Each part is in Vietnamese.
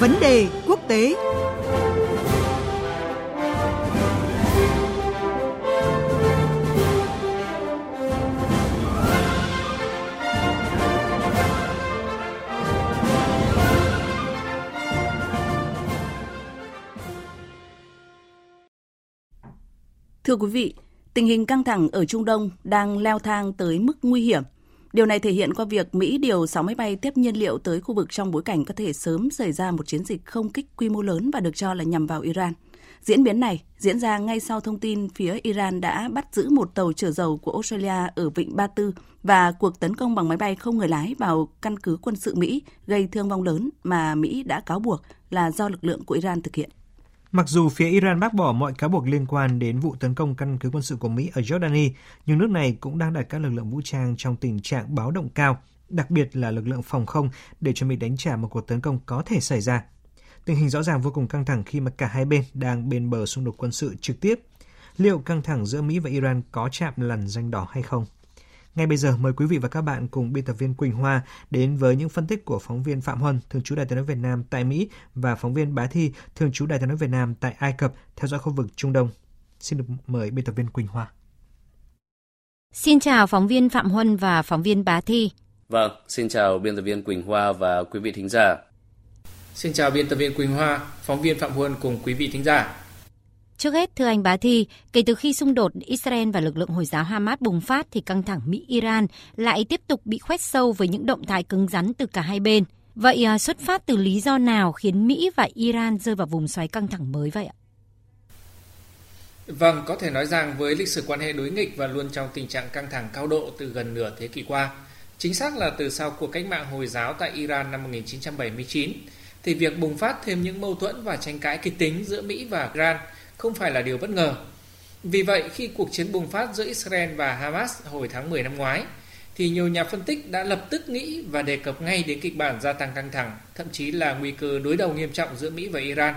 Vấn đề quốc tế Thưa quý vị, tình hình căng thẳng ở Trung Đông đang leo thang tới mức nguy hiểm. Điều này thể hiện qua việc Mỹ điều 6 máy bay tiếp nhiên liệu tới khu vực trong bối cảnh có thể sớm xảy ra một chiến dịch không kích quy mô lớn và được cho là nhằm vào Iran. Diễn biến này diễn ra ngay sau thông tin phía Iran đã bắt giữ một tàu chở dầu của Australia ở vịnh Ba Tư và cuộc tấn công bằng máy bay không người lái vào căn cứ quân sự Mỹ gây thương vong lớn mà Mỹ đã cáo buộc là do lực lượng của Iran thực hiện. Mặc dù phía Iran bác bỏ mọi cáo buộc liên quan đến vụ tấn công căn cứ quân sự của Mỹ ở Jordani, nhưng nước này cũng đang đặt các lực lượng vũ trang trong tình trạng báo động cao, đặc biệt là lực lượng phòng không để chuẩn bị đánh trả một cuộc tấn công có thể xảy ra. Tình hình rõ ràng vô cùng căng thẳng khi mà cả hai bên đang bên bờ xung đột quân sự trực tiếp. Liệu căng thẳng giữa Mỹ và Iran có chạm lằn danh đỏ hay không? Ngay bây giờ mời quý vị và các bạn cùng biên tập viên Quỳnh Hoa đến với những phân tích của phóng viên Phạm Huân, thường trú Đài tiếng nói Việt Nam tại Mỹ và phóng viên Bá Thi, thường trú Đài tiếng nói Việt Nam tại Ai Cập theo dõi khu vực Trung Đông. Xin được mời biên tập viên Quỳnh Hoa. Xin chào phóng viên Phạm Huân và phóng viên Bá Thi. Vâng, xin chào biên tập viên Quỳnh Hoa và quý vị thính giả. Xin chào biên tập viên Quỳnh Hoa, phóng viên Phạm Huân cùng quý vị thính giả. Trước hết, thưa anh Bá Thi, kể từ khi xung đột Israel và lực lượng Hồi giáo Hamas bùng phát thì căng thẳng Mỹ-Iran lại tiếp tục bị khoét sâu với những động thái cứng rắn từ cả hai bên. Vậy à, xuất phát từ lý do nào khiến Mỹ và Iran rơi vào vùng xoáy căng thẳng mới vậy ạ? Vâng, có thể nói rằng với lịch sử quan hệ đối nghịch và luôn trong tình trạng căng thẳng cao độ từ gần nửa thế kỷ qua, chính xác là từ sau cuộc cách mạng Hồi giáo tại Iran năm 1979, thì việc bùng phát thêm những mâu thuẫn và tranh cãi kịch tính giữa Mỹ và Iran – không phải là điều bất ngờ. Vì vậy, khi cuộc chiến bùng phát giữa Israel và Hamas hồi tháng 10 năm ngoái, thì nhiều nhà phân tích đã lập tức nghĩ và đề cập ngay đến kịch bản gia tăng căng thẳng, thậm chí là nguy cơ đối đầu nghiêm trọng giữa Mỹ và Iran.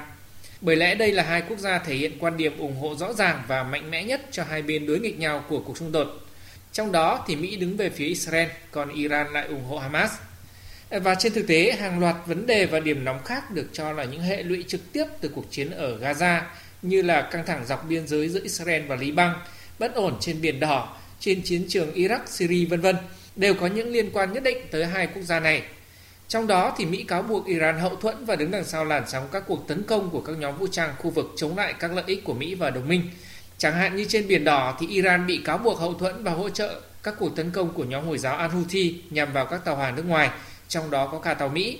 Bởi lẽ đây là hai quốc gia thể hiện quan điểm ủng hộ rõ ràng và mạnh mẽ nhất cho hai bên đối nghịch nhau của cuộc xung đột. Trong đó thì Mỹ đứng về phía Israel, còn Iran lại ủng hộ Hamas. Và trên thực tế, hàng loạt vấn đề và điểm nóng khác được cho là những hệ lụy trực tiếp từ cuộc chiến ở Gaza như là căng thẳng dọc biên giới giữa Israel và Liban, bất ổn trên biển đỏ, trên chiến trường Iraq, Syria vân vân đều có những liên quan nhất định tới hai quốc gia này. Trong đó thì Mỹ cáo buộc Iran hậu thuẫn và đứng đằng sau làn sóng các cuộc tấn công của các nhóm vũ trang khu vực chống lại các lợi ích của Mỹ và đồng minh. Chẳng hạn như trên biển đỏ thì Iran bị cáo buộc hậu thuẫn và hỗ trợ các cuộc tấn công của nhóm Hồi giáo Al-Houthi nhằm vào các tàu hàng nước ngoài, trong đó có cả tàu Mỹ.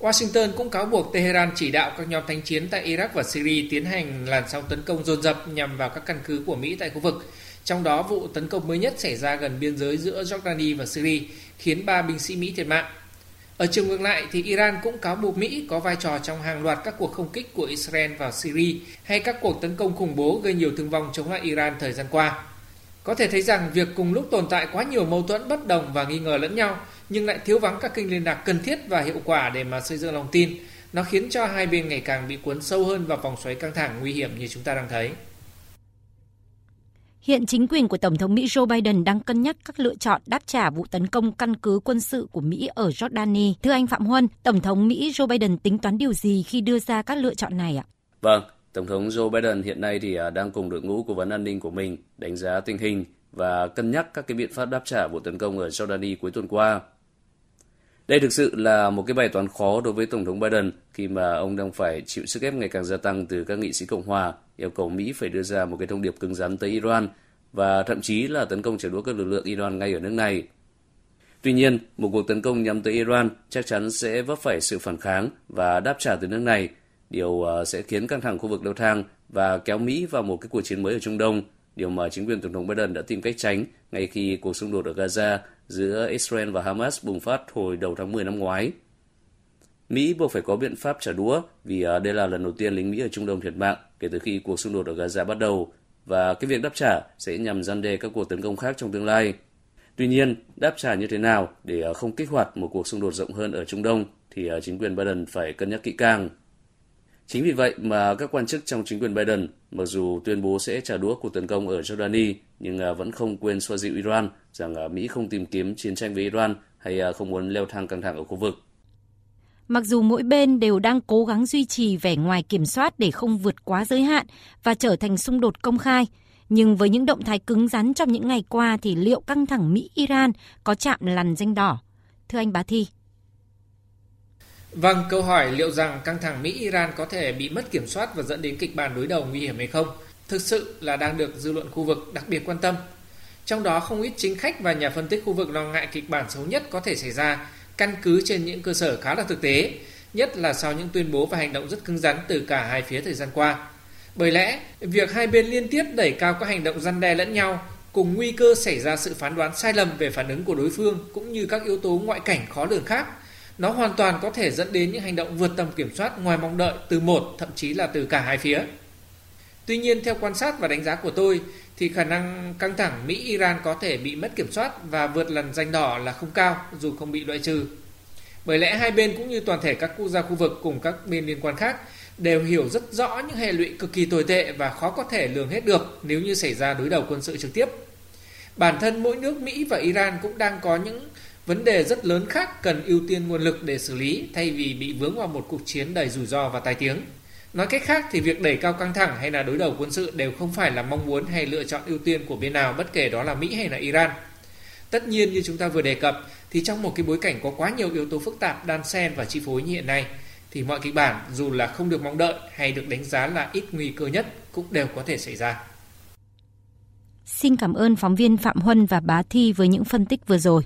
Washington cũng cáo buộc Tehran chỉ đạo các nhóm thánh chiến tại Iraq và Syria tiến hành làn sóng tấn công dồn dập nhằm vào các căn cứ của Mỹ tại khu vực. Trong đó, vụ tấn công mới nhất xảy ra gần biên giới giữa Jordani và Syria, khiến 3 binh sĩ Mỹ thiệt mạng. Ở chiều ngược lại, thì Iran cũng cáo buộc Mỹ có vai trò trong hàng loạt các cuộc không kích của Israel vào Syria hay các cuộc tấn công khủng bố gây nhiều thương vong chống lại Iran thời gian qua. Có thể thấy rằng việc cùng lúc tồn tại quá nhiều mâu thuẫn bất đồng và nghi ngờ lẫn nhau nhưng lại thiếu vắng các kênh liên lạc cần thiết và hiệu quả để mà xây dựng lòng tin. Nó khiến cho hai bên ngày càng bị cuốn sâu hơn vào vòng xoáy căng thẳng nguy hiểm như chúng ta đang thấy. Hiện chính quyền của Tổng thống Mỹ Joe Biden đang cân nhắc các lựa chọn đáp trả vụ tấn công căn cứ quân sự của Mỹ ở Jordani. Thưa anh Phạm Huân, Tổng thống Mỹ Joe Biden tính toán điều gì khi đưa ra các lựa chọn này ạ? Vâng, Tổng thống Joe Biden hiện nay thì à, đang cùng đội ngũ cố vấn an ninh của mình đánh giá tình hình và cân nhắc các cái biện pháp đáp trả vụ tấn công ở Jordani cuối tuần qua. Đây thực sự là một cái bài toán khó đối với Tổng thống Biden khi mà ông đang phải chịu sức ép ngày càng gia tăng từ các nghị sĩ Cộng hòa yêu cầu Mỹ phải đưa ra một cái thông điệp cứng rắn tới Iran và thậm chí là tấn công trả đũa các lực lượng Iran ngay ở nước này. Tuy nhiên, một cuộc tấn công nhắm tới Iran chắc chắn sẽ vấp phải sự phản kháng và đáp trả từ nước này, điều ờ, sẽ khiến căng thẳng khu vực leo thang và kéo Mỹ vào một cái cuộc chiến mới ở Trung Đông, điều mà chính quyền Tổng thống Biden đã tìm cách tránh ngay khi cuộc xung đột ở Gaza giữa Israel và Hamas bùng phát hồi đầu tháng 10 năm ngoái. Mỹ buộc phải có biện pháp trả đũa vì à, đây là lần đầu tiên lính Mỹ ở Trung Đông thiệt mạng kể từ khi cuộc xung đột ở Gaza bắt đầu và cái việc đáp trả sẽ nhằm gian đe các cuộc tấn công khác trong tương lai. Tuy nhiên, đáp trả như thế nào để à, không kích hoạt một cuộc xung đột rộng hơn ở Trung Đông thì à, chính quyền Biden phải cân nhắc kỹ càng. Chính vì vậy mà các quan chức trong chính quyền Biden, mặc dù tuyên bố sẽ trả đũa cuộc tấn công ở Jordani, nhưng à, vẫn không quên xoa dịu Iran rằng à, Mỹ không tìm kiếm chiến tranh với Iran hay à, không muốn leo thang căng thẳng ở khu vực. Mặc dù mỗi bên đều đang cố gắng duy trì vẻ ngoài kiểm soát để không vượt quá giới hạn và trở thành xung đột công khai, nhưng với những động thái cứng rắn trong những ngày qua thì liệu căng thẳng Mỹ-Iran có chạm lằn danh đỏ? Thưa anh Bá Thi. Vâng, câu hỏi liệu rằng căng thẳng Mỹ-Iran có thể bị mất kiểm soát và dẫn đến kịch bản đối đầu nguy hiểm hay không, thực sự là đang được dư luận khu vực đặc biệt quan tâm. Trong đó không ít chính khách và nhà phân tích khu vực lo ngại kịch bản xấu nhất có thể xảy ra căn cứ trên những cơ sở khá là thực tế, nhất là sau những tuyên bố và hành động rất cứng rắn từ cả hai phía thời gian qua. Bởi lẽ, việc hai bên liên tiếp đẩy cao các hành động răn đe lẫn nhau cùng nguy cơ xảy ra sự phán đoán sai lầm về phản ứng của đối phương cũng như các yếu tố ngoại cảnh khó lường khác, nó hoàn toàn có thể dẫn đến những hành động vượt tầm kiểm soát ngoài mong đợi từ một, thậm chí là từ cả hai phía. Tuy nhiên, theo quan sát và đánh giá của tôi, thì khả năng căng thẳng Mỹ-Iran có thể bị mất kiểm soát và vượt lần danh đỏ là không cao dù không bị loại trừ. Bởi lẽ hai bên cũng như toàn thể các quốc gia khu vực cùng các bên liên quan khác đều hiểu rất rõ những hệ lụy cực kỳ tồi tệ và khó có thể lường hết được nếu như xảy ra đối đầu quân sự trực tiếp. Bản thân mỗi nước Mỹ và Iran cũng đang có những vấn đề rất lớn khác cần ưu tiên nguồn lực để xử lý, thay vì bị vướng vào một cuộc chiến đầy rủi ro và tai tiếng. Nói cách khác thì việc đẩy cao căng thẳng hay là đối đầu quân sự đều không phải là mong muốn hay lựa chọn ưu tiên của bên nào bất kể đó là Mỹ hay là Iran. Tất nhiên như chúng ta vừa đề cập, thì trong một cái bối cảnh có quá nhiều yếu tố phức tạp, đan xen và chi phối như hiện nay, thì mọi kịch bản dù là không được mong đợi hay được đánh giá là ít nguy cơ nhất cũng đều có thể xảy ra. Xin cảm ơn phóng viên Phạm Huân và Bá Thi với những phân tích vừa rồi.